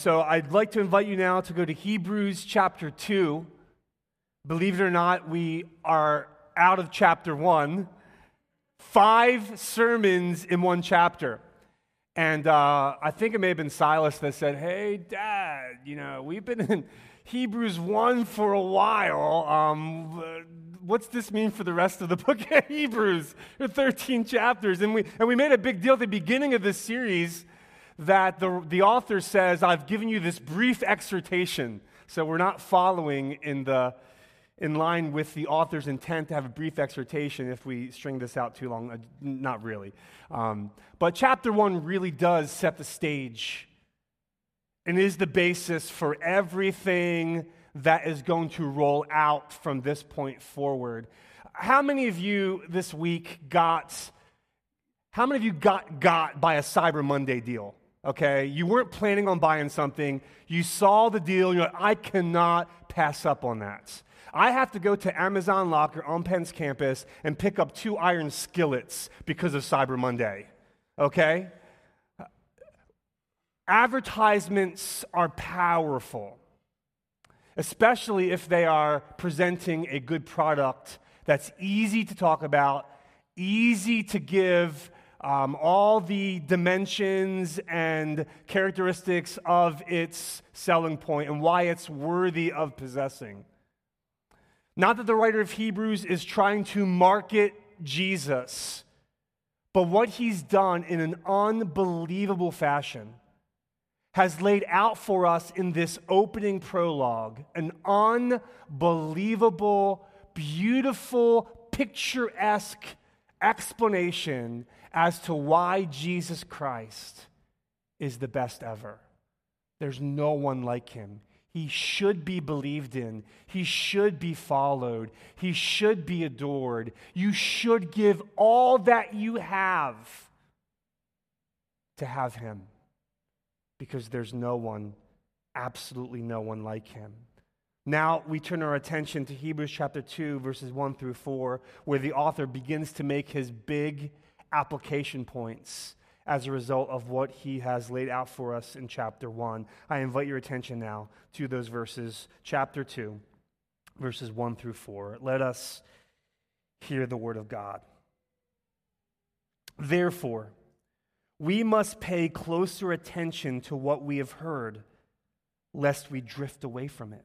So I'd like to invite you now to go to Hebrews chapter 2. Believe it or not, we are out of chapter 1. Five sermons in one chapter. And uh, I think it may have been Silas that said, Hey, Dad, you know, we've been in Hebrews 1 for a while. Um, what's this mean for the rest of the book of Hebrews? 13 chapters. And we, and we made a big deal at the beginning of this series that the, the author says, I've given you this brief exhortation. So we're not following in, the, in line with the author's intent to have a brief exhortation if we string this out too long. Uh, not really. Um, but chapter one really does set the stage and is the basis for everything that is going to roll out from this point forward. How many of you this week got, how many of you got got by a Cyber Monday deal? Okay? You weren't planning on buying something. You saw the deal, you're like, I cannot pass up on that. I have to go to Amazon Locker on Penn's campus and pick up two iron skillets because of Cyber Monday, okay? Advertisements are powerful, especially if they are presenting a good product that's easy to talk about, easy to give um, all the dimensions and characteristics of its selling point and why it's worthy of possessing. Not that the writer of Hebrews is trying to market Jesus, but what he's done in an unbelievable fashion has laid out for us in this opening prologue an unbelievable, beautiful, picturesque explanation as to why Jesus Christ is the best ever. There's no one like him. He should be believed in. He should be followed. He should be adored. You should give all that you have to have him because there's no one, absolutely no one like him. Now we turn our attention to Hebrews chapter 2, verses 1 through 4, where the author begins to make his big application points as a result of what he has laid out for us in chapter 1. I invite your attention now to those verses, chapter 2, verses 1 through 4. Let us hear the word of God. Therefore, we must pay closer attention to what we have heard, lest we drift away from it.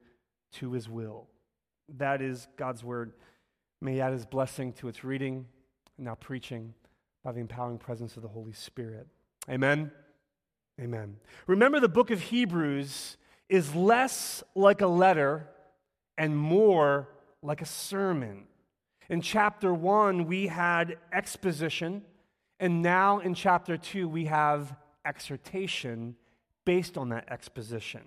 to his will. That is God's word. May he add his blessing to its reading and now preaching by the empowering presence of the Holy Spirit. Amen. Amen. Remember, the book of Hebrews is less like a letter and more like a sermon. In chapter one, we had exposition, and now in chapter two, we have exhortation based on that exposition.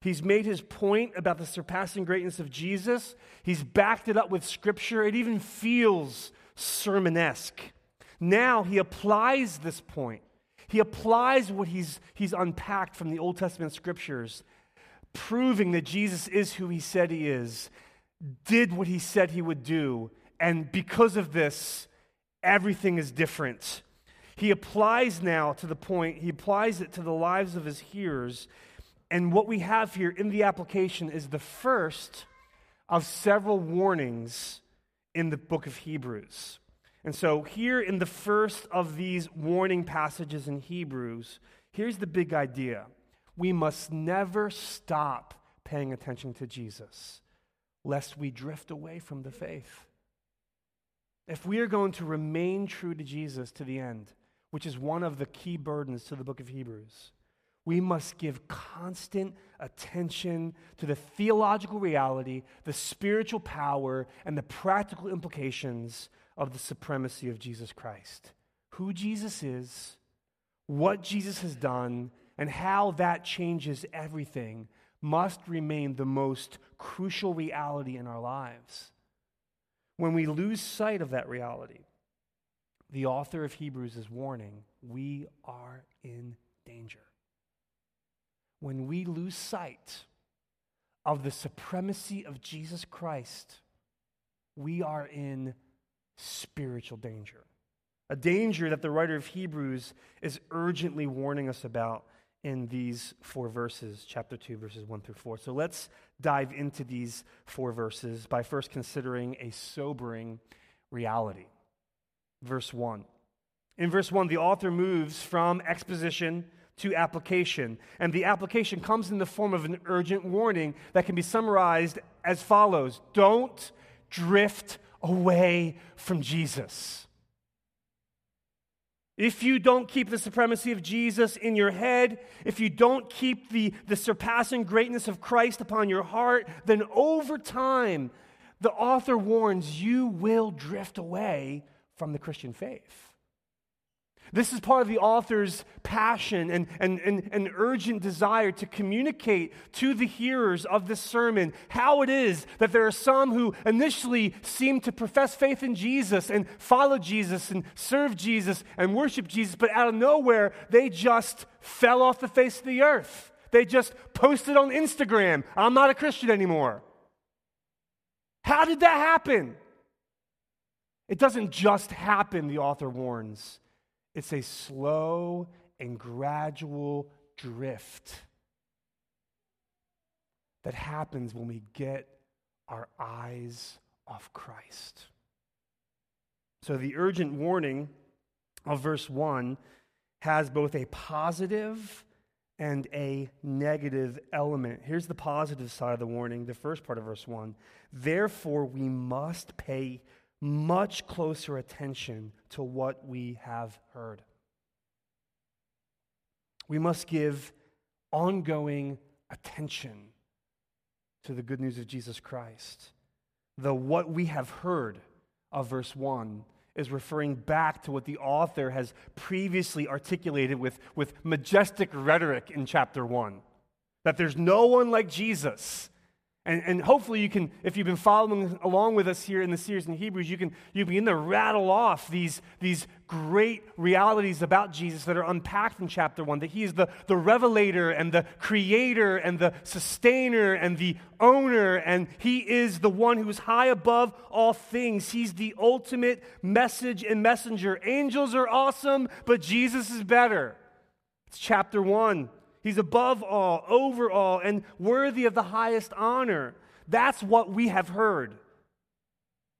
He's made his point about the surpassing greatness of Jesus. He's backed it up with scripture. It even feels sermonesque. Now he applies this point. He applies what he's, he's unpacked from the Old Testament scriptures, proving that Jesus is who he said he is, did what he said he would do, and because of this, everything is different. He applies now to the point, he applies it to the lives of his hearers and what we have here in the application is the first of several warnings in the book of Hebrews. And so, here in the first of these warning passages in Hebrews, here's the big idea we must never stop paying attention to Jesus, lest we drift away from the faith. If we are going to remain true to Jesus to the end, which is one of the key burdens to the book of Hebrews, we must give constant attention to the theological reality, the spiritual power, and the practical implications of the supremacy of Jesus Christ. Who Jesus is, what Jesus has done, and how that changes everything must remain the most crucial reality in our lives. When we lose sight of that reality, the author of Hebrews is warning we are in danger. When we lose sight of the supremacy of Jesus Christ, we are in spiritual danger. A danger that the writer of Hebrews is urgently warning us about in these four verses, chapter 2, verses 1 through 4. So let's dive into these four verses by first considering a sobering reality. Verse 1. In verse 1, the author moves from exposition to application. And the application comes in the form of an urgent warning that can be summarized as follows Don't drift away from Jesus. If you don't keep the supremacy of Jesus in your head, if you don't keep the, the surpassing greatness of Christ upon your heart, then over time, the author warns you will drift away from the Christian faith. This is part of the author's passion and, and, and, and, urgent desire to communicate to the hearers of this sermon how it is that there are some who initially seem to profess faith in Jesus and follow Jesus and serve Jesus and worship Jesus, but out of nowhere, they just fell off the face of the earth. They just posted on Instagram, I'm not a Christian anymore. How did that happen? It doesn't just happen, the author warns. It's a slow and gradual drift that happens when we get our eyes off Christ. So the urgent warning of verse 1 has both a positive and a negative element. Here's the positive side of the warning, the first part of verse 1. Therefore, we must pay much closer attention to what we have heard. We must give ongoing attention to the good news of Jesus Christ. The what we have heard of verse 1 is referring back to what the author has previously articulated with, with majestic rhetoric in chapter 1 that there's no one like Jesus and, and hopefully you can, if you've been following along with us here in the series in Hebrews, you can you begin to rattle off these, these great realities about Jesus that are unpacked in chapter one, that he is the, the revelator and the creator and the sustainer and the owner, and he is the one who is high above all things. He's the ultimate message and messenger. Angels are awesome, but Jesus is better. It's chapter one. He's above all, over all, and worthy of the highest honor. That's what we have heard.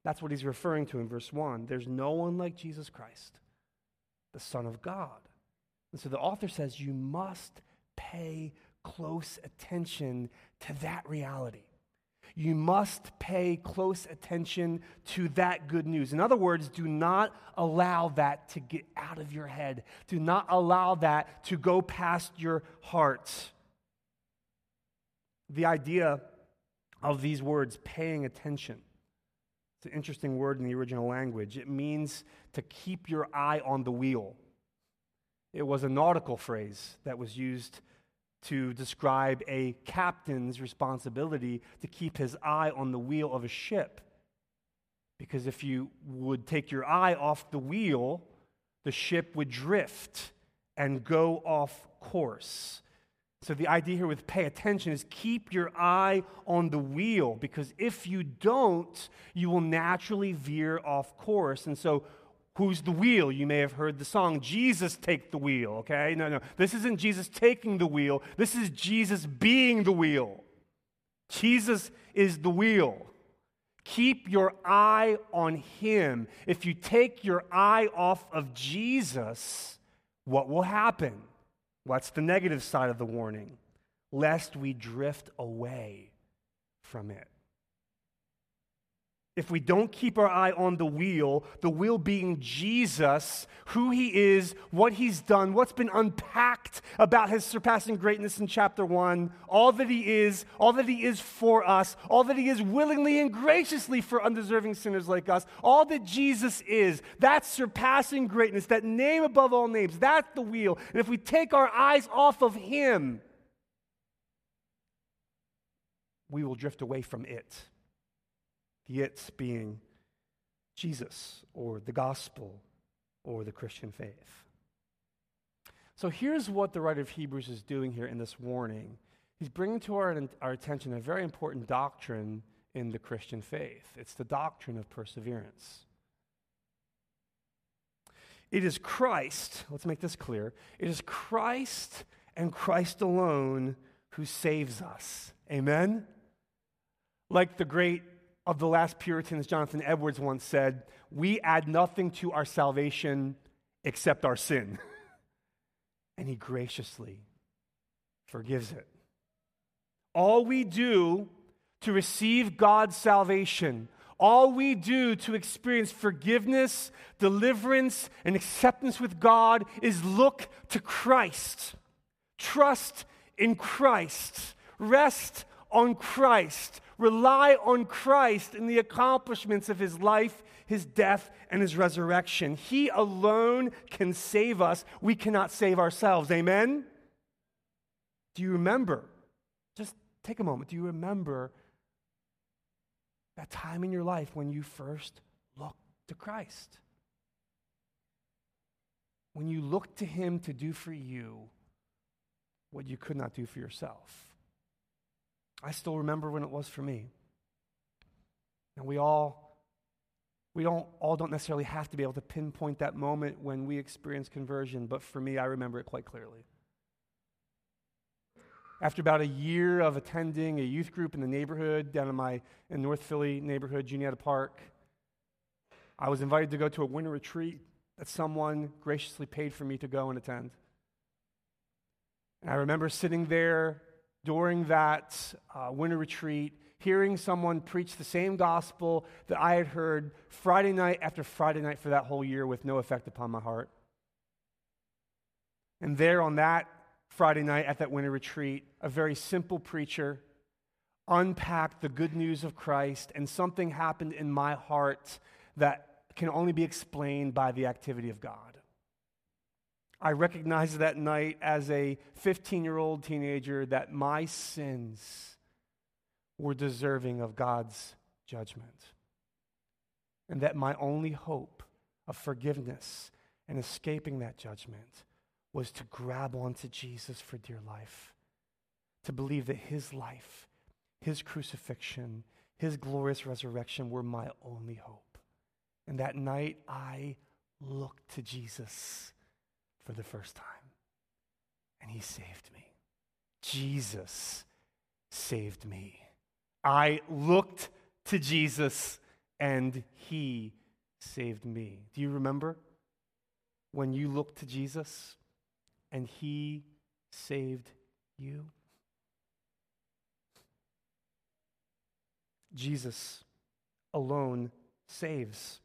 That's what he's referring to in verse 1. There's no one like Jesus Christ, the Son of God. And so the author says you must pay close attention to that reality you must pay close attention to that good news. In other words, do not allow that to get out of your head. Do not allow that to go past your heart. The idea of these words, paying attention, it's an interesting word in the original language. It means to keep your eye on the wheel. It was a nautical phrase that was used to describe a captain's responsibility to keep his eye on the wheel of a ship. Because if you would take your eye off the wheel, the ship would drift and go off course. So, the idea here with pay attention is keep your eye on the wheel because if you don't, you will naturally veer off course. And so, Who's the wheel? You may have heard the song, Jesus Take the Wheel, okay? No, no. This isn't Jesus taking the wheel. This is Jesus being the wheel. Jesus is the wheel. Keep your eye on Him. If you take your eye off of Jesus, what will happen? What's the negative side of the warning? Lest we drift away from it. If we don't keep our eye on the wheel, the wheel being Jesus, who he is, what he's done, what's been unpacked about his surpassing greatness in chapter one, all that he is, all that he is for us, all that he is willingly and graciously for undeserving sinners like us, all that Jesus is, that surpassing greatness, that name above all names, that's the wheel. And if we take our eyes off of him, we will drift away from it the it's being Jesus or the gospel or the Christian faith. So here's what the writer of Hebrews is doing here in this warning. He's bringing to our, our attention a very important doctrine in the Christian faith. It's the doctrine of perseverance. It is Christ, let's make this clear. It is Christ and Christ alone who saves us. Amen? Like the great of the last Puritans, Jonathan Edwards once said, We add nothing to our salvation except our sin. and he graciously forgives it. All we do to receive God's salvation, all we do to experience forgiveness, deliverance, and acceptance with God is look to Christ. Trust in Christ. Rest on Christ. Rely on Christ and the accomplishments of his life, his death, and his resurrection. He alone can save us. We cannot save ourselves. Amen? Do you remember? Just take a moment. Do you remember that time in your life when you first looked to Christ? When you looked to him to do for you what you could not do for yourself. I still remember when it was for me. And we all, we don't all don't necessarily have to be able to pinpoint that moment when we experience conversion, but for me, I remember it quite clearly. After about a year of attending a youth group in the neighborhood down in my in North Philly neighborhood, Juniata Park, I was invited to go to a winter retreat that someone graciously paid for me to go and attend. And I remember sitting there during that uh, winter retreat, hearing someone preach the same gospel that I had heard Friday night after Friday night for that whole year with no effect upon my heart. And there on that Friday night at that winter retreat, a very simple preacher unpacked the good news of Christ, and something happened in my heart that can only be explained by the activity of God. I recognized that night as a 15 year old teenager that my sins were deserving of God's judgment. And that my only hope of forgiveness and escaping that judgment was to grab onto Jesus for dear life, to believe that his life, his crucifixion, his glorious resurrection were my only hope. And that night I looked to Jesus for the first time. And he saved me. Jesus saved me. I looked to Jesus and he saved me. Do you remember when you looked to Jesus and he saved you? Jesus alone saves.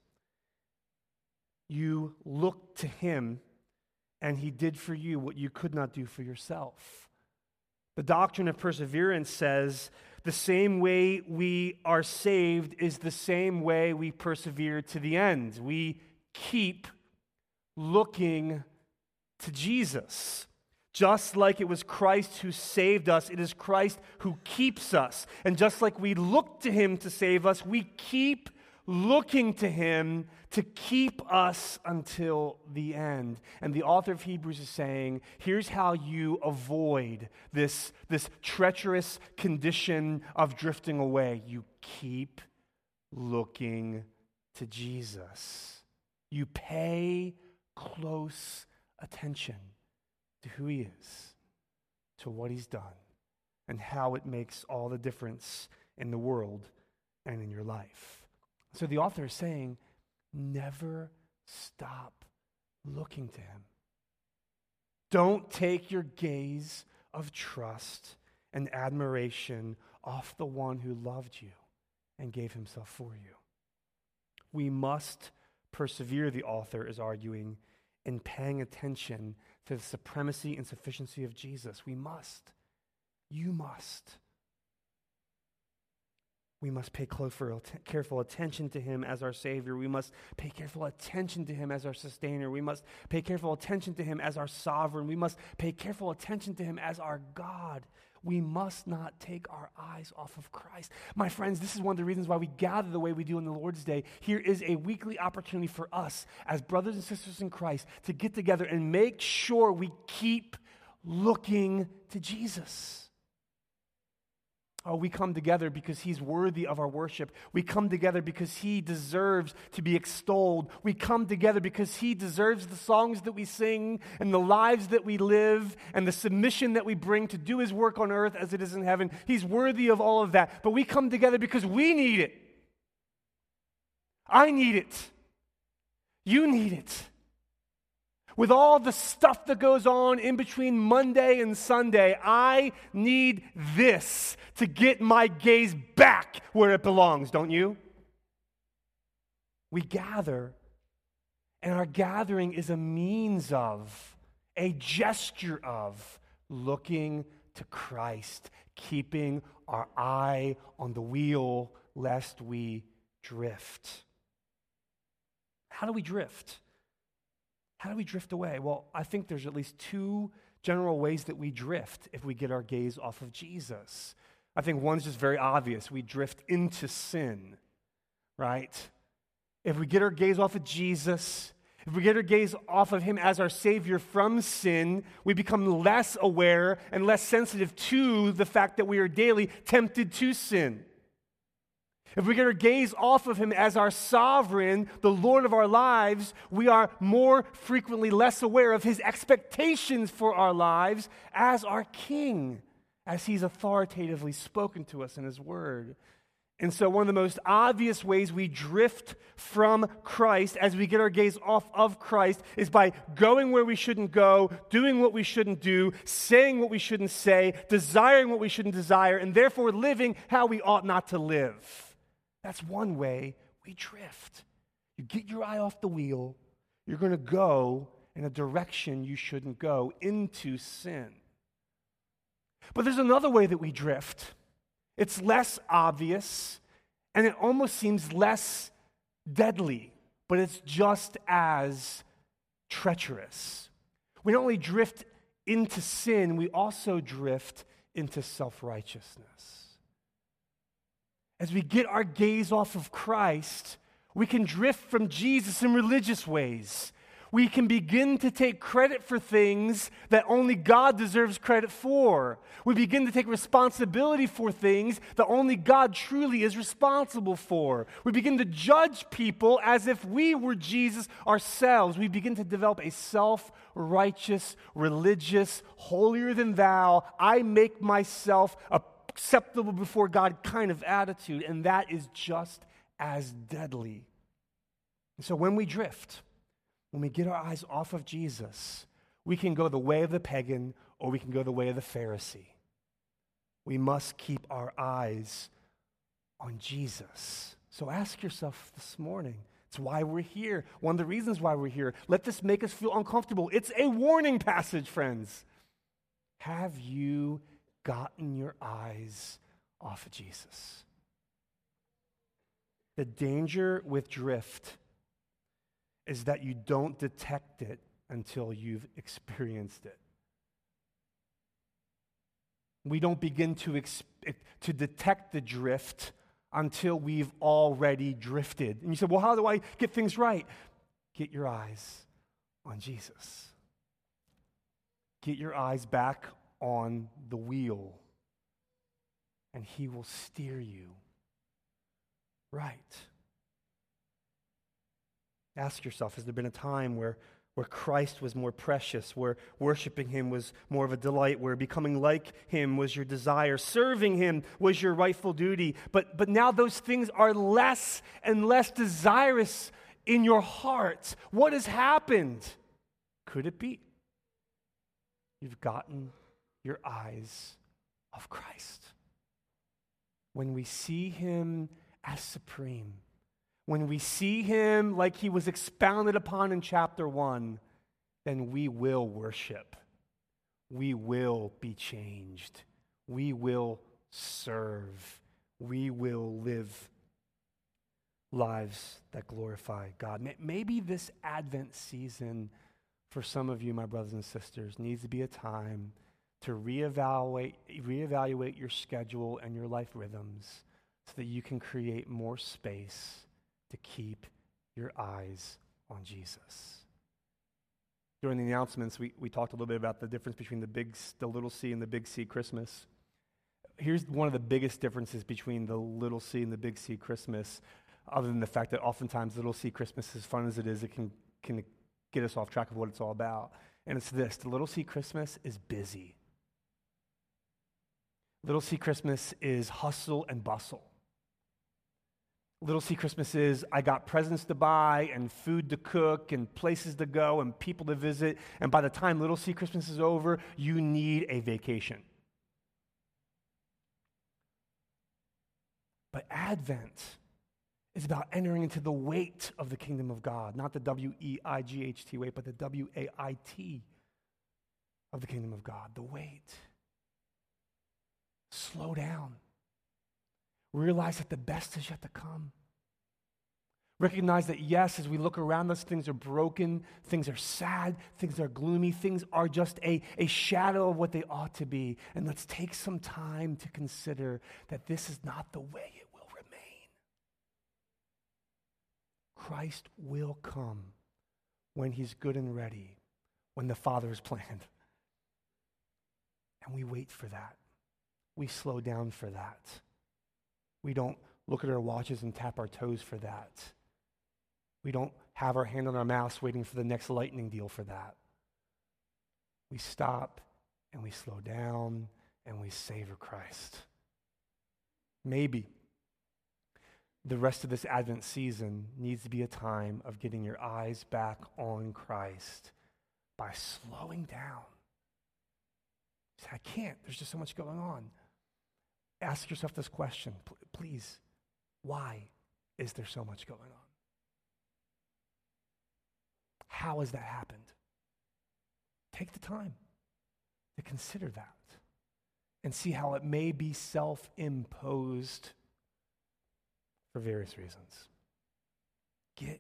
You look to him and he did for you what you could not do for yourself. The doctrine of perseverance says the same way we are saved is the same way we persevere to the end. We keep looking to Jesus. Just like it was Christ who saved us, it is Christ who keeps us. And just like we look to him to save us, we keep looking to him to keep us until the end. And the author of Hebrews is saying, here's how you avoid this, this treacherous condition of drifting away. You keep looking to Jesus. You pay close attention to who he is, to what he's done, and how it makes all the difference in the world and in your life. So the author is saying, never stop looking to him. Don't take your gaze of trust and admiration off the one who loved you and gave himself for you. We must persevere, the author is arguing, in paying attention to the supremacy and sufficiency of Jesus. We must. You must. We must pay closer, careful attention to him as our Savior. We must pay careful attention to him as our sustainer. We must pay careful attention to him as our sovereign. We must pay careful attention to him as our God. We must not take our eyes off of Christ. My friends, this is one of the reasons why we gather the way we do on the Lord's Day. Here is a weekly opportunity for us as brothers and sisters in Christ to get together and make sure we keep looking to Jesus. Oh, we come together because he's worthy of our worship. We come together because he deserves to be extolled. We come together because he deserves the songs that we sing and the lives that we live and the submission that we bring to do his work on earth as it is in heaven. He's worthy of all of that. But we come together because we need it. I need it. You need it with all the stuff that goes on in between Monday and Sunday, I need this to get my gaze back where it belongs, don't you? We gather, and our gathering is a means of, a gesture of looking to Christ, keeping our eye on the wheel lest we drift. How do we drift? How do we drift away? Well, I think there's at least two general ways that we drift if we get our gaze off of Jesus. I think one's just very obvious. We drift into sin, right? If we get our gaze off of Jesus, if we get our gaze off of Him as our Savior from sin, we become less aware and less sensitive to the fact that we are daily tempted to sin. If we get our gaze off of Him as our sovereign, the Lord of our lives, we are more frequently less aware of His expectations for our lives as our King, as He's authoritatively spoken to us in His Word. And so, one of the most obvious ways we drift from Christ as we get our gaze off of Christ is by going where we shouldn't go, doing what we shouldn't do, saying what we shouldn't say, desiring what we shouldn't desire, and therefore living how we ought not to live. That's one way we drift. You get your eye off the wheel, you're going to go in a direction you shouldn't go into sin. But there's another way that we drift. It's less obvious and it almost seems less deadly, but it's just as treacherous. We don't only drift into sin, we also drift into self righteousness. As we get our gaze off of Christ, we can drift from Jesus in religious ways. We can begin to take credit for things that only God deserves credit for. We begin to take responsibility for things that only God truly is responsible for. We begin to judge people as if we were Jesus ourselves. We begin to develop a self righteous, religious, holier than thou, I make myself a acceptable before God kind of attitude, and that is just as deadly. And so when we drift, when we get our eyes off of Jesus, we can go the way of the pagan or we can go the way of the Pharisee. We must keep our eyes on Jesus. So ask yourself this morning. It's why we're here. One of the reasons why we're here. Let this make us feel uncomfortable. It's a warning passage, friends. Have you gotten your eyes off of Jesus. The danger with drift is that you don't detect it until you've experienced it. We don't begin to, to detect the drift until we've already drifted. And you say, well, how do I get things right? Get your eyes on Jesus. Get your eyes back on the wheel, and He will steer you right. Ask yourself has there been a time where, where Christ was more precious, where worshiping Him was more of a delight, where becoming like Him was your desire, serving Him was your rightful duty, but, but now those things are less and less desirous in your heart? What has happened? Could it be? You've gotten your eyes of Christ. When we see him as supreme, when we see him like he was expounded upon in chapter 1, then we will worship. We will be changed. We will serve. We will live lives that glorify God. Maybe this Advent season for some of you, my brothers and sisters, needs to be a time to reevaluate, reevaluate your schedule and your life rhythms so that you can create more space to keep your eyes on Jesus. During the announcements, we, we talked a little bit about the difference between the big, the little C and the big C Christmas. Here's one of the biggest differences between the little C and the big C Christmas, other than the fact that oftentimes little C Christmas, as fun as it is, it can, can get us off track of what it's all about. And it's this the little C Christmas is busy. Little C Christmas is hustle and bustle. Little C Christmas is I got presents to buy and food to cook and places to go and people to visit. And by the time Little C Christmas is over, you need a vacation. But Advent is about entering into the weight of the kingdom of God, not the W E I G H T weight, but the W A I T of the kingdom of God, the weight. Slow down. Realize that the best is yet to come. Recognize that, yes, as we look around us, things are broken, things are sad, things are gloomy, things are just a, a shadow of what they ought to be. And let's take some time to consider that this is not the way it will remain. Christ will come when he's good and ready, when the Father is planned. And we wait for that. We slow down for that. We don't look at our watches and tap our toes for that. We don't have our hand on our mouths waiting for the next lightning deal for that. We stop and we slow down and we savor Christ. Maybe the rest of this Advent season needs to be a time of getting your eyes back on Christ by slowing down. I can't. There's just so much going on. Ask yourself this question, please. Why is there so much going on? How has that happened? Take the time to consider that and see how it may be self imposed for various reasons. Get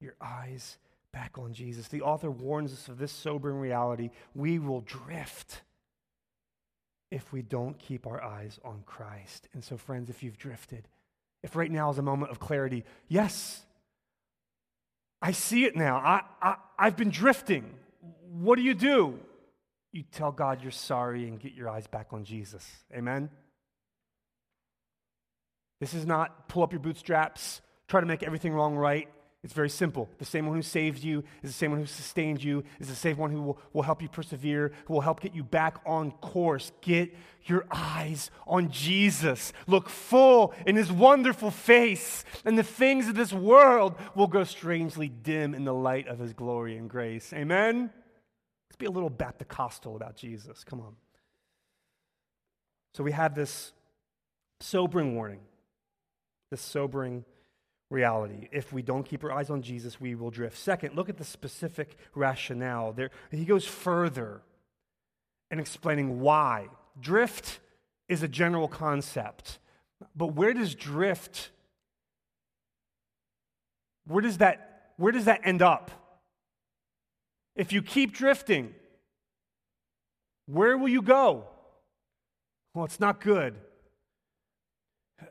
your eyes back on Jesus. The author warns us of this sobering reality. We will drift if we don't keep our eyes on Christ. And so, friends, if you've drifted, if right now is a moment of clarity, yes, I see it now. I, I, I've been drifting. What do you do? You tell God you're sorry and get your eyes back on Jesus. Amen? This is not pull up your bootstraps, try to make everything wrong right. It's very simple. The same one who saved you is the same one who sustained you, is the same one who will, will help you persevere, who will help get you back on course. Get your eyes on Jesus. Look full in his wonderful face, and the things of this world will grow strangely dim in the light of his glory and grace. Amen? Let's be a little Baptist about Jesus. Come on. So we have this sobering warning, this sobering reality. If we don't keep our eyes on Jesus, we will drift. Second, look at the specific rationale. There, he goes further in explaining why. Drift is a general concept, but where does drift, where does that, where does that end up? If you keep drifting, where will you go? Well, it's not good.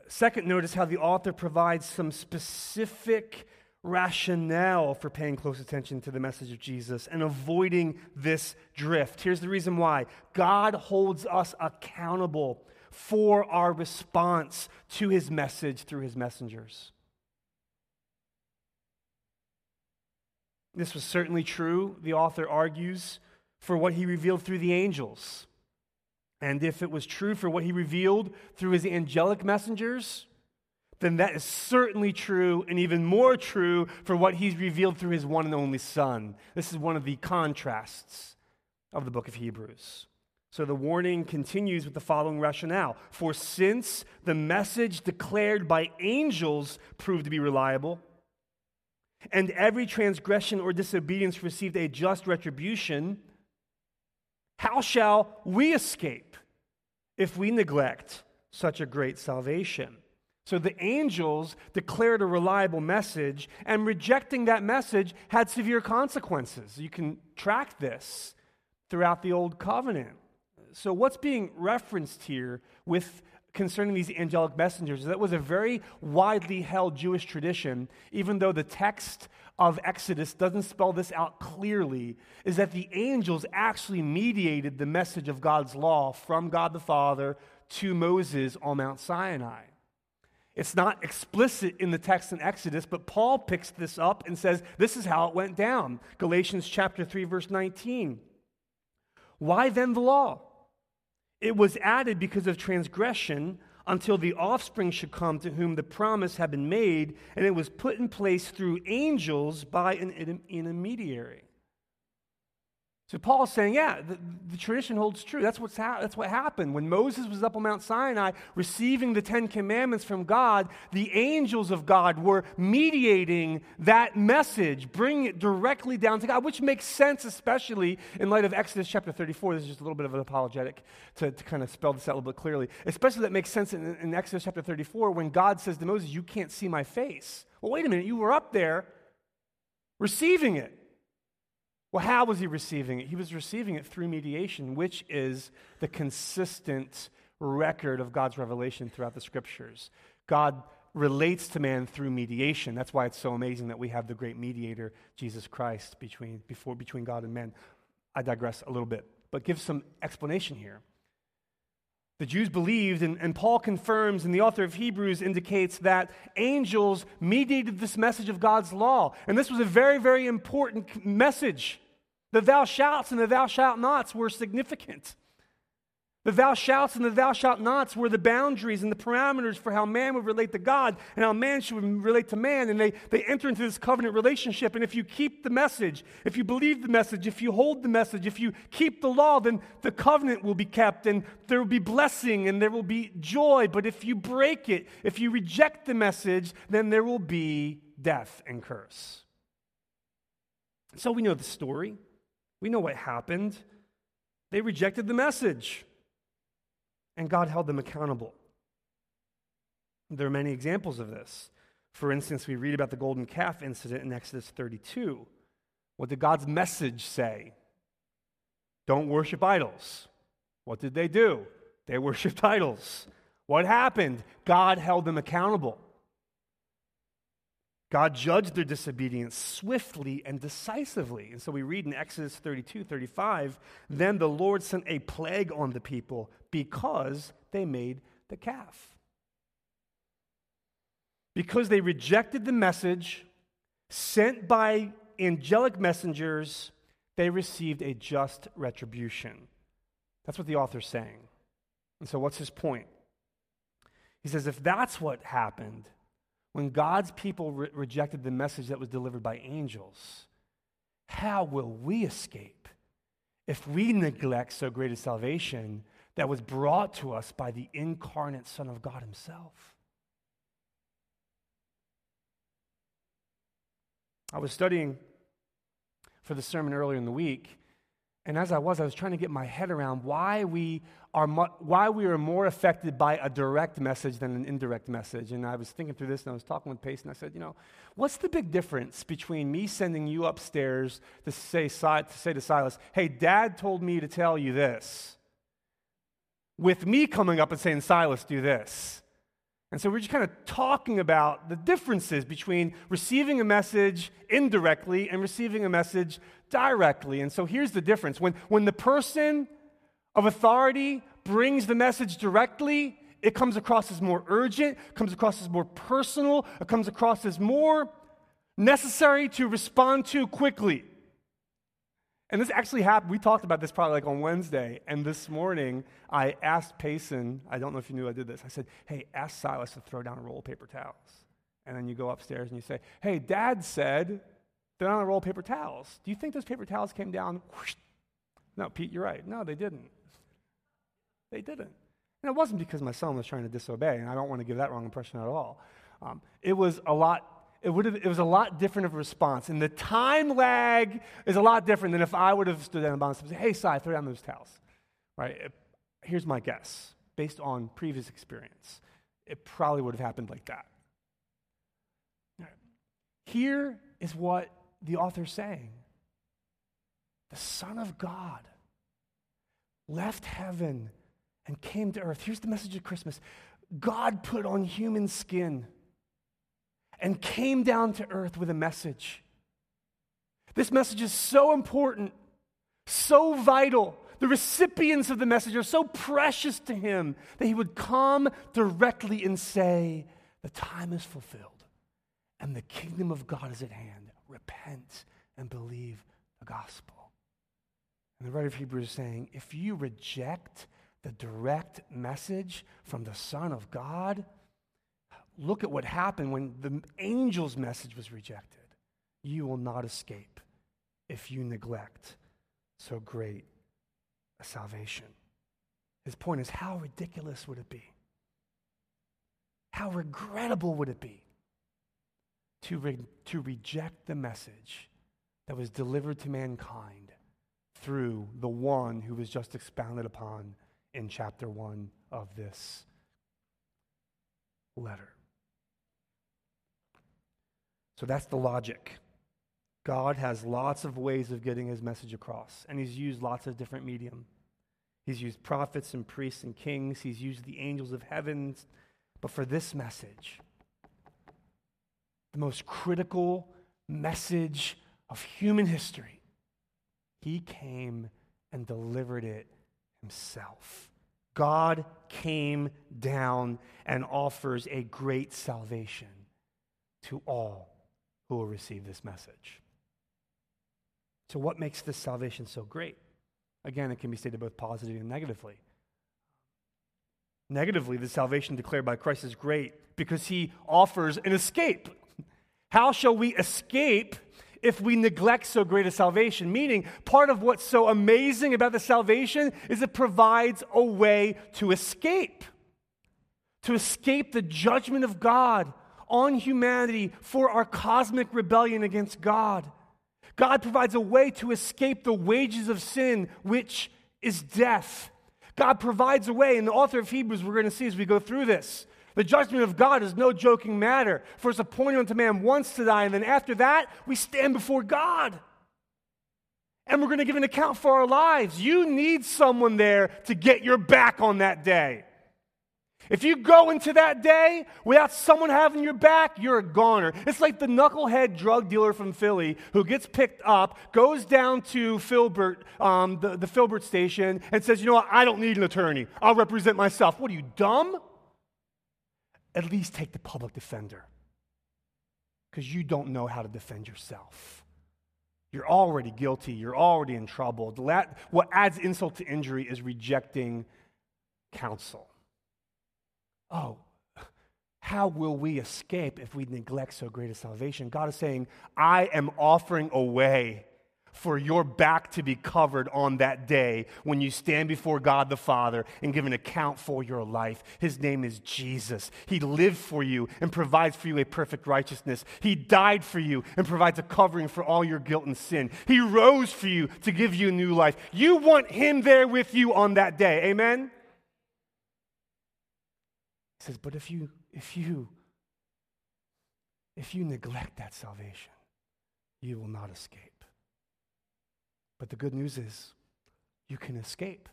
Second, notice how the author provides some specific rationale for paying close attention to the message of Jesus and avoiding this drift. Here's the reason why God holds us accountable for our response to his message through his messengers. This was certainly true, the author argues, for what he revealed through the angels. And if it was true for what he revealed through his angelic messengers, then that is certainly true and even more true for what he's revealed through his one and only Son. This is one of the contrasts of the book of Hebrews. So the warning continues with the following rationale For since the message declared by angels proved to be reliable, and every transgression or disobedience received a just retribution, how shall we escape if we neglect such a great salvation? So the angels declared a reliable message, and rejecting that message had severe consequences. You can track this throughout the Old Covenant. So, what's being referenced here with concerning these angelic messengers that was a very widely held Jewish tradition, even though the text of Exodus doesn't spell this out clearly, is that the angels actually mediated the message of God's law from God the Father to Moses on Mount Sinai. It's not explicit in the text in Exodus, but Paul picks this up and says this is how it went down. Galatians chapter 3 verse 19. Why then the law? It was added because of transgression until the offspring should come to whom the promise had been made, and it was put in place through angels by an intermediary. So Paul's saying, yeah, the, the, tradition holds true. That's, what's ha- that's what happened. When Moses was up on Mount Sinai receiving the Ten Commandments from God, the angels of God were mediating that message, bringing it directly down to God, which makes sense, especially in light of Exodus chapter 34. This is just a little bit of an apologetic to, to kind of spell this out a little bit clearly. Especially that makes sense in, in Exodus chapter 34 when God says to Moses, You can't see my face. Well, wait a minute, you were up there receiving it. Well, how was he receiving it? He was receiving it through mediation, which is the consistent record of God's revelation throughout the scriptures. God relates to man through mediation. That's why it's so amazing that we have the great mediator, Jesus Christ, between, before, between God and man. I digress a little bit, but give some explanation here. The Jews believed, and, and, Paul confirms, and the author of Hebrews indicates that angels mediated this message of God's law. And this was a very, very important message. The thou shalt and the thou shalt nots were significant. The thou shalt and the thou shalt nots were the boundaries and the parameters for how man would relate to God and how man should relate to man. And they, they enter into this covenant relationship. And if you keep the message, if you believe the message, if you hold the message, if you keep the law, then the covenant will be kept and there will be blessing and there will be joy. But if you break it, if you reject the message, then there will be death and curse. So we know the story. We know what happened. They rejected the message, and God held them accountable. There are many examples of this. For instance, we read about the golden calf incident in Exodus 32. What did God's message say? Don't worship idols. What did they do? They worshiped idols. What happened? God held them accountable. God judged their disobedience swiftly and decisively. And so we read in Exodus 32 35, then the Lord sent a plague on the people because they made the calf. Because they rejected the message sent by angelic messengers, they received a just retribution. That's what the author's saying. And so, what's his point? He says, if that's what happened, when God's people re- rejected the message that was delivered by angels, how will we escape if we neglect so great a salvation that was brought to us by the incarnate Son of God Himself? I was studying for the sermon earlier in the week, and as I was, I was trying to get my head around why we are why we are more affected by a direct message than an indirect message. And I was thinking through this, and I was talking with Pace, and I said, you know, what's the big difference between me sending you upstairs to say to say to Silas, "Hey, Dad told me to tell you this," with me coming up and saying, "Silas, do this." And so we're just kind of talking about the differences between receiving a message indirectly and receiving a message directly. And so here's the difference. When, when the person of authority brings the message directly, it comes across as more urgent, comes across as more personal, it comes across as more necessary to respond to quickly. And this actually happened. We talked about this probably like on Wednesday. And this morning, I asked Payson, I don't know if you knew I did this. I said, hey, ask Silas to throw down a roll of paper towels. And then you go upstairs and you say, hey, dad said, throw down a roll of paper towels. Do you think those paper towels came down? No, Pete, you're right. No, they didn't. They didn't. And it wasn't because my son was trying to disobey, and I don't want to give that wrong impression at all. Um, it was a lot. It, would have, it was a lot different of a response. And the time lag is a lot different than if I would have stood down and bounced and said, Hey, Si, throw down those towels. Right? It, here's my guess, based on previous experience. It probably would have happened like that. Here is what the author's saying the Son of God left heaven and came to earth. Here's the message of Christmas God put on human skin and came down to earth with a message. This message is so important, so vital. The recipients of the message are so precious to him that he would come directly and say, The time is fulfilled and the kingdom of God is at hand. Repent and believe the gospel. And the writer of Hebrews is saying, if you reject the direct message from the Son of God, look at what happened when the angel's message was rejected. You will not escape if you neglect so great a salvation. His point is how ridiculous would it be? How regrettable would it be to, re- to reject the message that was delivered to mankind through the one who was just expounded upon in chapter 1 of this letter. So that's the logic. God has lots of ways of getting his message across, and he's used lots of different medium. He's used prophets and priests and kings, he's used the angels of heaven, but for this message, the most critical message of human history, he came and delivered it himself. God came down and offers a great salvation to all who will receive this message. So, what makes this salvation so great? Again, it can be stated both positively and negatively. Negatively, the salvation declared by Christ is great because he offers an escape how shall we escape if we neglect so great a salvation? Meaning, part of what's so amazing about the salvation is it provides a way to escape, to escape the judgment of God on humanity for our cosmic rebellion against God. God provides a way to escape the wages of sin, which is death. God provides a way, and the author of Hebrews, we're going to see as we go through this, the judgment of God is no joking matter, for it's appointed unto man once to die, and then after that, we stand before God. And we're going to give an account for our lives. You need someone there to get your back on that day. If you go into that day without someone having your back, you're a goner. It's like the knucklehead drug dealer from Philly who gets picked up, goes down to Filbert, um, the, the Filbert station, and says, You know what? I don't need an attorney. I'll represent myself. What are you, dumb? At least take the public defender because you don't know how to defend yourself. You're already guilty. You're already in trouble. What adds insult to injury is rejecting counsel. Oh, how will we escape if we neglect so great a salvation? God is saying, I am offering a way for your back to be covered on that day when you stand before God the Father and give an account for your life. His name is Jesus. He lived for you and provides for you a perfect righteousness. He died for you and provides a covering for all your guilt and sin. He rose for you to give you new life. You want Him there with you on that day. Amen? He says, but if you, if you, if you neglect that salvation, you will not escape. But the good news is you can escape.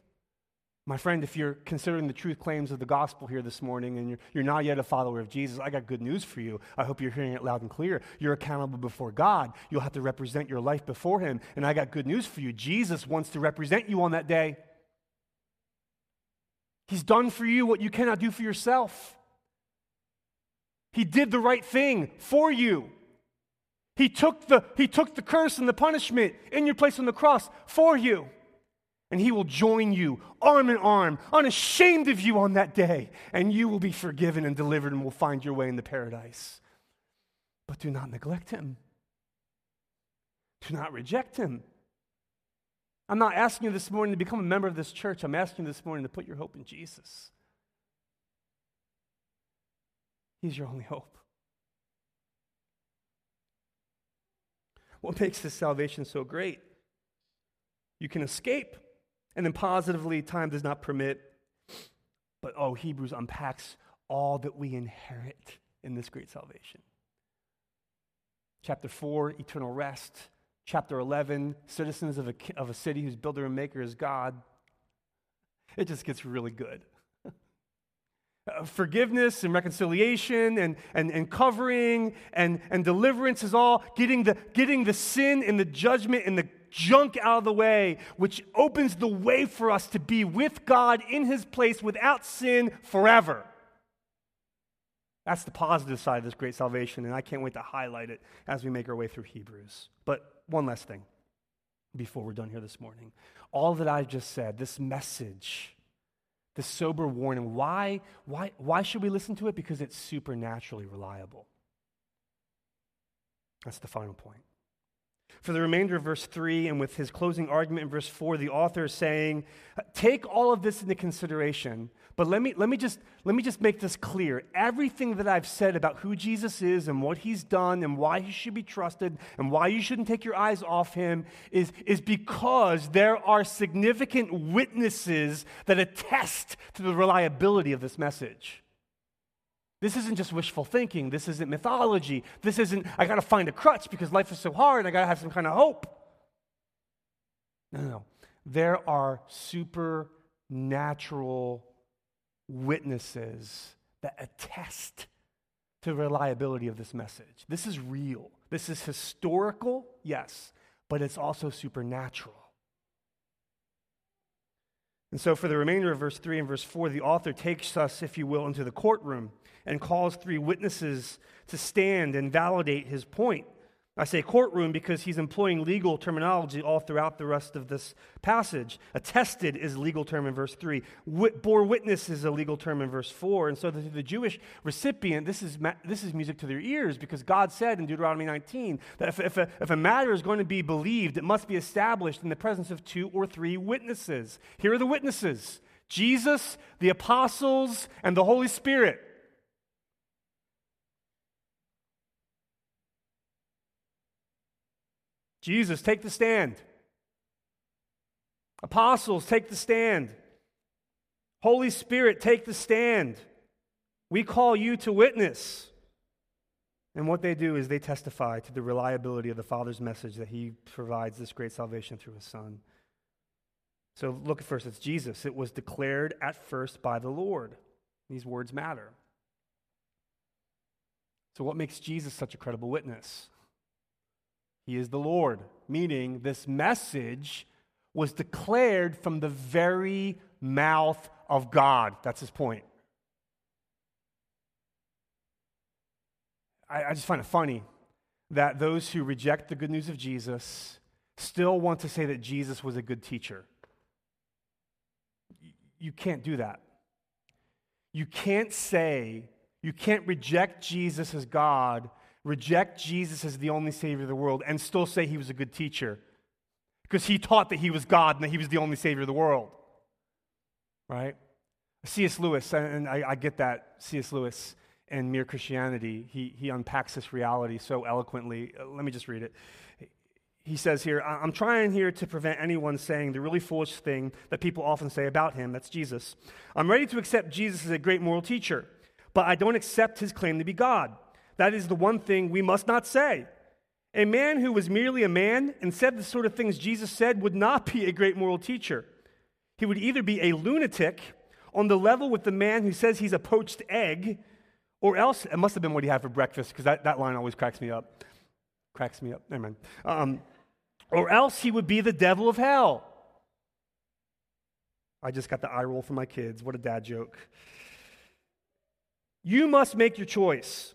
My friend, if you're considering the truth claims of the gospel here this morning and you're, you're not yet a follower of Jesus, I got good news for you. I hope you're hearing it loud and clear. You're accountable before God. You'll have to represent your life before Him. And I got good news for you. Jesus wants to represent you on that day. He's done for you what you cannot do for yourself. He did the right thing for you. He took, the, he took the curse and the punishment in your place on the cross for you. And he will join you arm in arm, unashamed of you on that day. And you will be forgiven and delivered and will find your way into paradise. But do not neglect him, do not reject him. I'm not asking you this morning to become a member of this church. I'm asking you this morning to put your hope in Jesus. He's your only hope. What makes this salvation so great? You can escape, and then positively, time does not permit. But oh, Hebrews unpacks all that we inherit in this great salvation. Chapter 4, eternal rest. Chapter 11, citizens of a, of a city whose builder and maker is God. It just gets really good. Uh, forgiveness and reconciliation and, and, and covering and, and deliverance is all getting the, getting the sin and the judgment and the junk out of the way, which opens the way for us to be with God in His place without sin forever. That's the positive side of this great salvation, and I can't wait to highlight it as we make our way through Hebrews. But one last thing before we're done here this morning. All that I've just said, this message, this sober warning, why, why, why should we listen to it? Because it's supernaturally reliable. That's the final point. For the remainder of verse 3 and with his closing argument in verse 4, the author is saying, Take all of this into consideration, but let me, let, me just, let me just make this clear. Everything that I've said about who Jesus is and what he's done and why he should be trusted and why you shouldn't take your eyes off him is, is because there are significant witnesses that attest to the reliability of this message. This isn't just wishful thinking. This isn't mythology. This isn't, I got to find a crutch because life is so hard. I got to have some kind of hope. No, no, no. There are supernatural witnesses that attest to the reliability of this message. This is real. This is historical, yes, but it's also supernatural. And so, for the remainder of verse 3 and verse 4, the author takes us, if you will, into the courtroom and calls three witnesses to stand and validate his point. I say courtroom because he's employing legal terminology all throughout the rest of this passage. Attested is a legal term in verse 3. Wit- bore witness is a legal term in verse 4. And so the, the Jewish recipient, this is, ma- this is music to their ears because God said in Deuteronomy 19 that if, if, a, if a matter is going to be believed, it must be established in the presence of two or three witnesses. Here are the witnesses Jesus, the apostles, and the Holy Spirit. Jesus, take the stand. Apostles, take the stand. Holy Spirit, take the stand. We call you to witness. And what they do is they testify to the reliability of the Father's message that He provides this great salvation through His Son. So look at first, it's Jesus. It was declared at first by the Lord. These words matter. So, what makes Jesus such a credible witness? He is the Lord, meaning this message was declared from the very mouth of God. That's his point. I, I, just find it funny that those who reject the good news of Jesus still want to say that Jesus was a good teacher. You can't do that. You can't say, you can't reject Jesus as God reject Jesus as the only Savior of the world and still say he was a good teacher because he taught that he was God and that he was the only Savior of the world. Right? C.S. Lewis, and I, I get that, C.S. Lewis and Mere Christianity, he, he unpacks this reality so eloquently. Uh, let me just read it. He says here, I'm trying here to prevent anyone saying the really foolish thing that people often say about him that's Jesus. I'm ready to accept Jesus as a great moral teacher, but I don't accept his claim to be God. That is the one thing we must not say. A man who was merely a man and said the sort of things Jesus said would not be a great moral teacher. He would either be a lunatic on the level with the man who says he's a poached egg, or else, it must have been what he had for breakfast, because that, that line always cracks me up. Cracks me up. Never mind. Um, or else he would be the devil of hell. I just got the eye roll from my kids. What a dad joke. You must make your choice.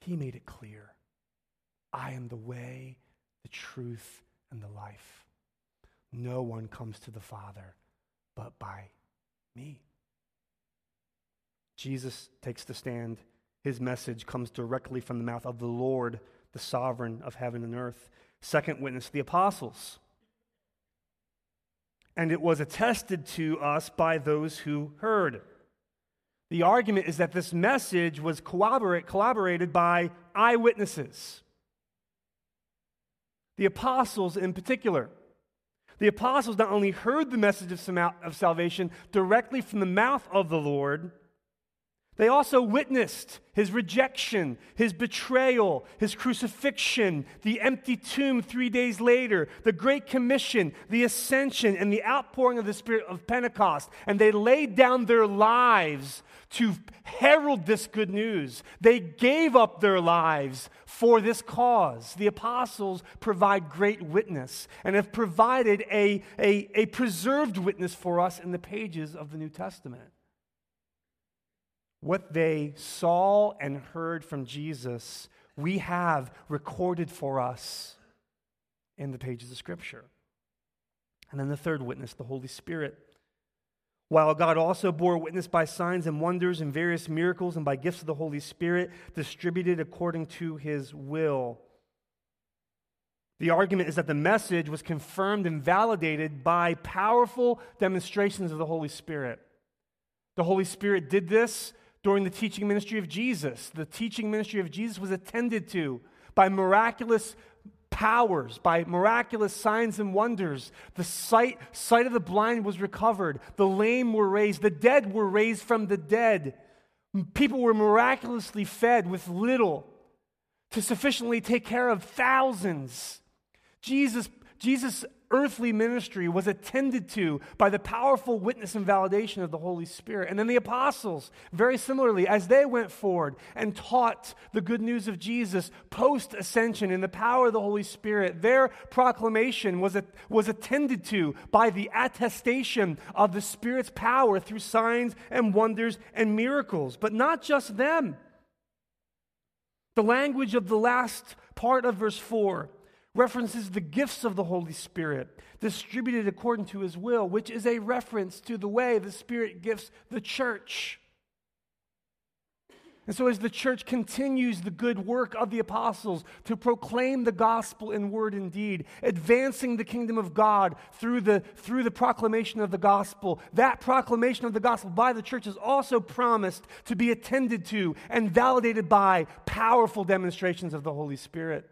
He made it clear I am the way, the truth, and the life. No one comes to the Father but by me. Jesus takes the stand. His message comes directly from the mouth of the Lord, the sovereign of heaven and earth. Second witness, the apostles. And it was attested to us by those who heard. The argument is that this message was collaborate, collaborated by eyewitnesses. The apostles, in particular. The apostles not only heard the message of salvation directly from the mouth of the Lord, they also witnessed his rejection, his betrayal, his crucifixion, the empty tomb three days later, the Great Commission, the ascension, and the outpouring of the Spirit of Pentecost. And they laid down their lives to herald this good news. They gave up their lives for this cause. The apostles provide great witness and have provided a, a, a preserved witness for us in the pages of the New Testament what they saw and heard from Jesus, we have recorded for us in the pages of Scripture. And then the third witness, the Holy Spirit. While God also bore witness by signs and wonders and various miracles and by gifts of the Holy Spirit distributed according to his will. The argument is that the message was confirmed and validated by powerful demonstrations of the Holy Spirit. The Holy Spirit did this during the teaching ministry of Jesus. The teaching ministry of Jesus was attended to by miraculous powers, by miraculous signs and wonders. The sight, sight of the blind was recovered, the lame were raised, the dead were raised from the dead. People were miraculously fed with little to sufficiently take care of thousands. Jesus, Jesus earthly ministry was attended to by the powerful witness and validation of the Holy Spirit. And then the apostles, very similarly, as they went forward and taught the good news of Jesus post ascension in the power of the Holy Spirit, their proclamation was, was attended to by the attestation of the Spirit's power through signs and wonders and miracles. But not just them. The language of the last part of verse 4 references the gifts of the Holy Spirit distributed according to his will, which is a reference to the way the Spirit gifts the church. And so, as the church continues the good work of the apostles to proclaim the gospel in word and deed, advancing the kingdom of God through the, through the proclamation of the gospel, that proclamation of the gospel by the church is also promised to be attended to and validated by powerful demonstrations of the Holy Spirit.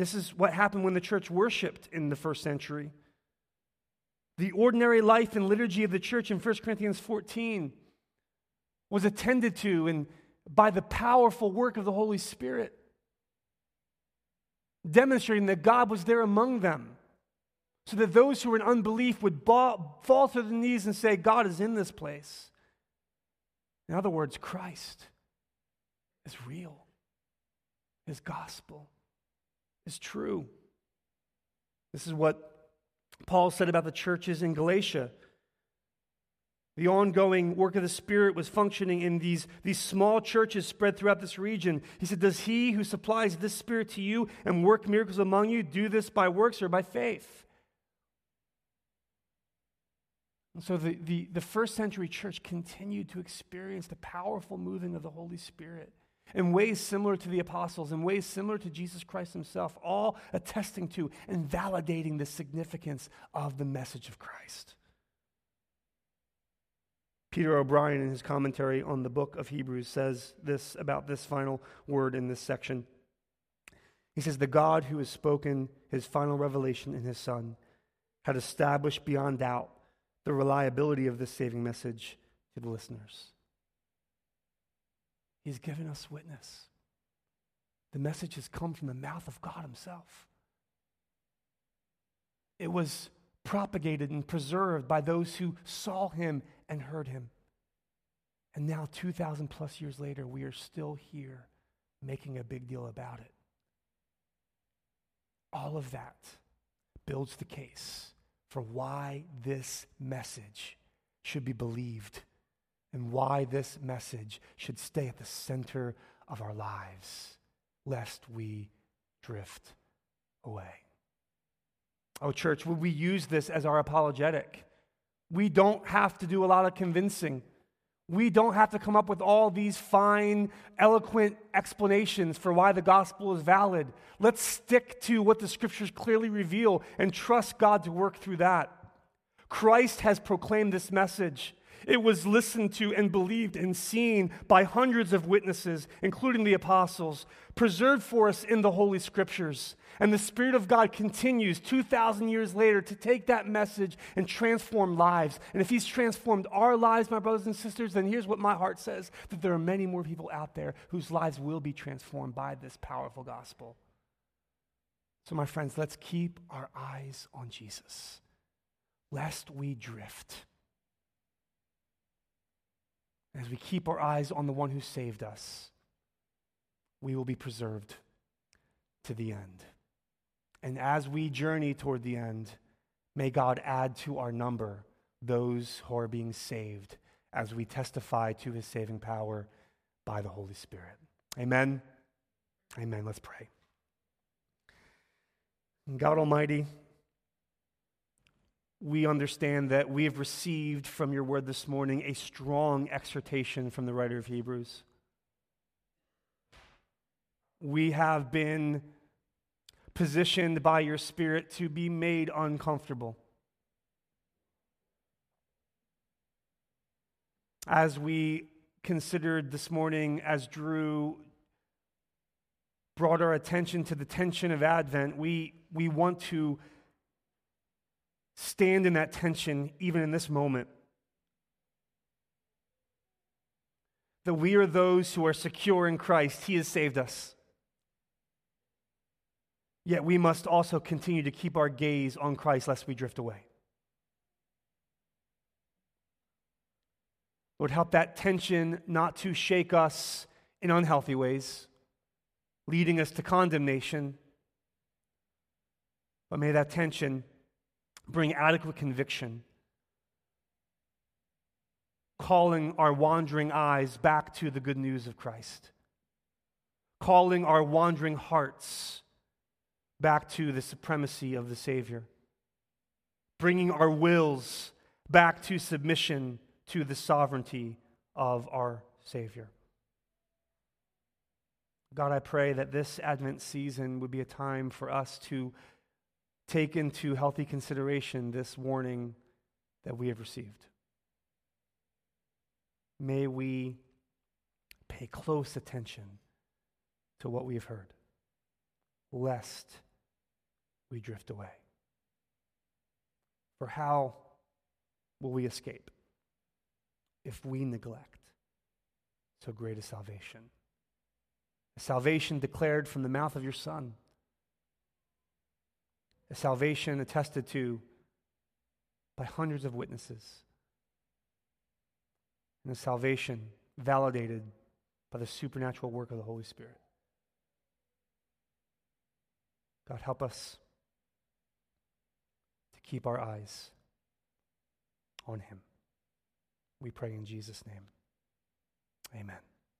This is what happened when the church worshiped in the first century. The ordinary life and liturgy of the church in 1 Corinthians 14 was attended to and by the powerful work of the Holy Spirit, demonstrating that God was there among them, so that those who were in unbelief would fall to their knees and say, God is in this place. In other words, Christ is real, His gospel is true. This is what Paul said about the churches in Galatia. The ongoing work of the Spirit was functioning in these, these small churches spread throughout this region. He said, Does he who supplies this Spirit to you and work miracles among you do this by works or by faith? And so the, the, the first century church continued to experience the powerful moving of the Holy Spirit in ways similar to the apostles, in ways similar to Jesus Christ himself, all attesting to and validating the significance of the message of Christ. Peter O'Brien, in his commentary on the book of Hebrews, says this about this final word in this section. He says, The God who has spoken his final revelation in his Son had established beyond doubt the reliability of this saving message to the listeners. He's given us witness. The message has come from the mouth of God Himself. It was propagated and preserved by those who saw Him and heard Him. And now, 2,000 plus years later, we are still here making a big deal about it. All of that builds the case for why this message should be believed and why this message should stay at the center of our lives, lest we drift away. Oh, church, would we use this as our apologetic? We don't have to do a lot of convincing. We don't have to come up with all these fine, eloquent explanations for why the gospel is valid. Let's stick to what the scriptures clearly reveal and trust God to work through that. Christ has proclaimed this message. It was listened to and believed and seen by hundreds of witnesses, including the apostles, preserved for us in the Holy Scriptures. And the Spirit of God continues 2,000 years later to take that message and transform lives. And if He's transformed our lives, my brothers and sisters, then here's what my heart says that there are many more people out there whose lives will be transformed by this powerful gospel. So, my friends, let's keep our eyes on Jesus, lest we drift. As we keep our eyes on the one who saved us, we will be preserved to the end. And as we journey toward the end, may God add to our number those who are being saved as we testify to his saving power by the Holy Spirit. Amen. Amen. Let's pray. God Almighty, we understand that we have received from your word this morning a strong exhortation from the writer of Hebrews. We have been positioned by your Spirit to be made uncomfortable. As we considered this morning, as Drew brought our attention to the tension of Advent, we, we want to stand in that tension even in this moment. That we are those who are secure in Christ, He has saved us. Yet we must also continue to keep our gaze on Christ lest we drift away. Lord, help that tension not to shake us in unhealthy ways, leading us to condemnation. But may that tension bring adequate conviction, calling our wandering eyes back to the good news of Christ, calling our wandering hearts back to the supremacy of the Savior, bringing our wills back to submission to the sovereignty of our Savior. God, I pray that this Advent season would be a time for us to take into healthy consideration this warning that we have received. May we pay close attention to what we have heard, lest we drift away. For how will we escape if we neglect so great a salvation? A salvation declared from the mouth of your Son, a salvation attested to by hundreds of witnesses, and a salvation validated by the supernatural work of the Holy Spirit. God, help us to keep our eyes on him. We pray in Jesus' name. Amen.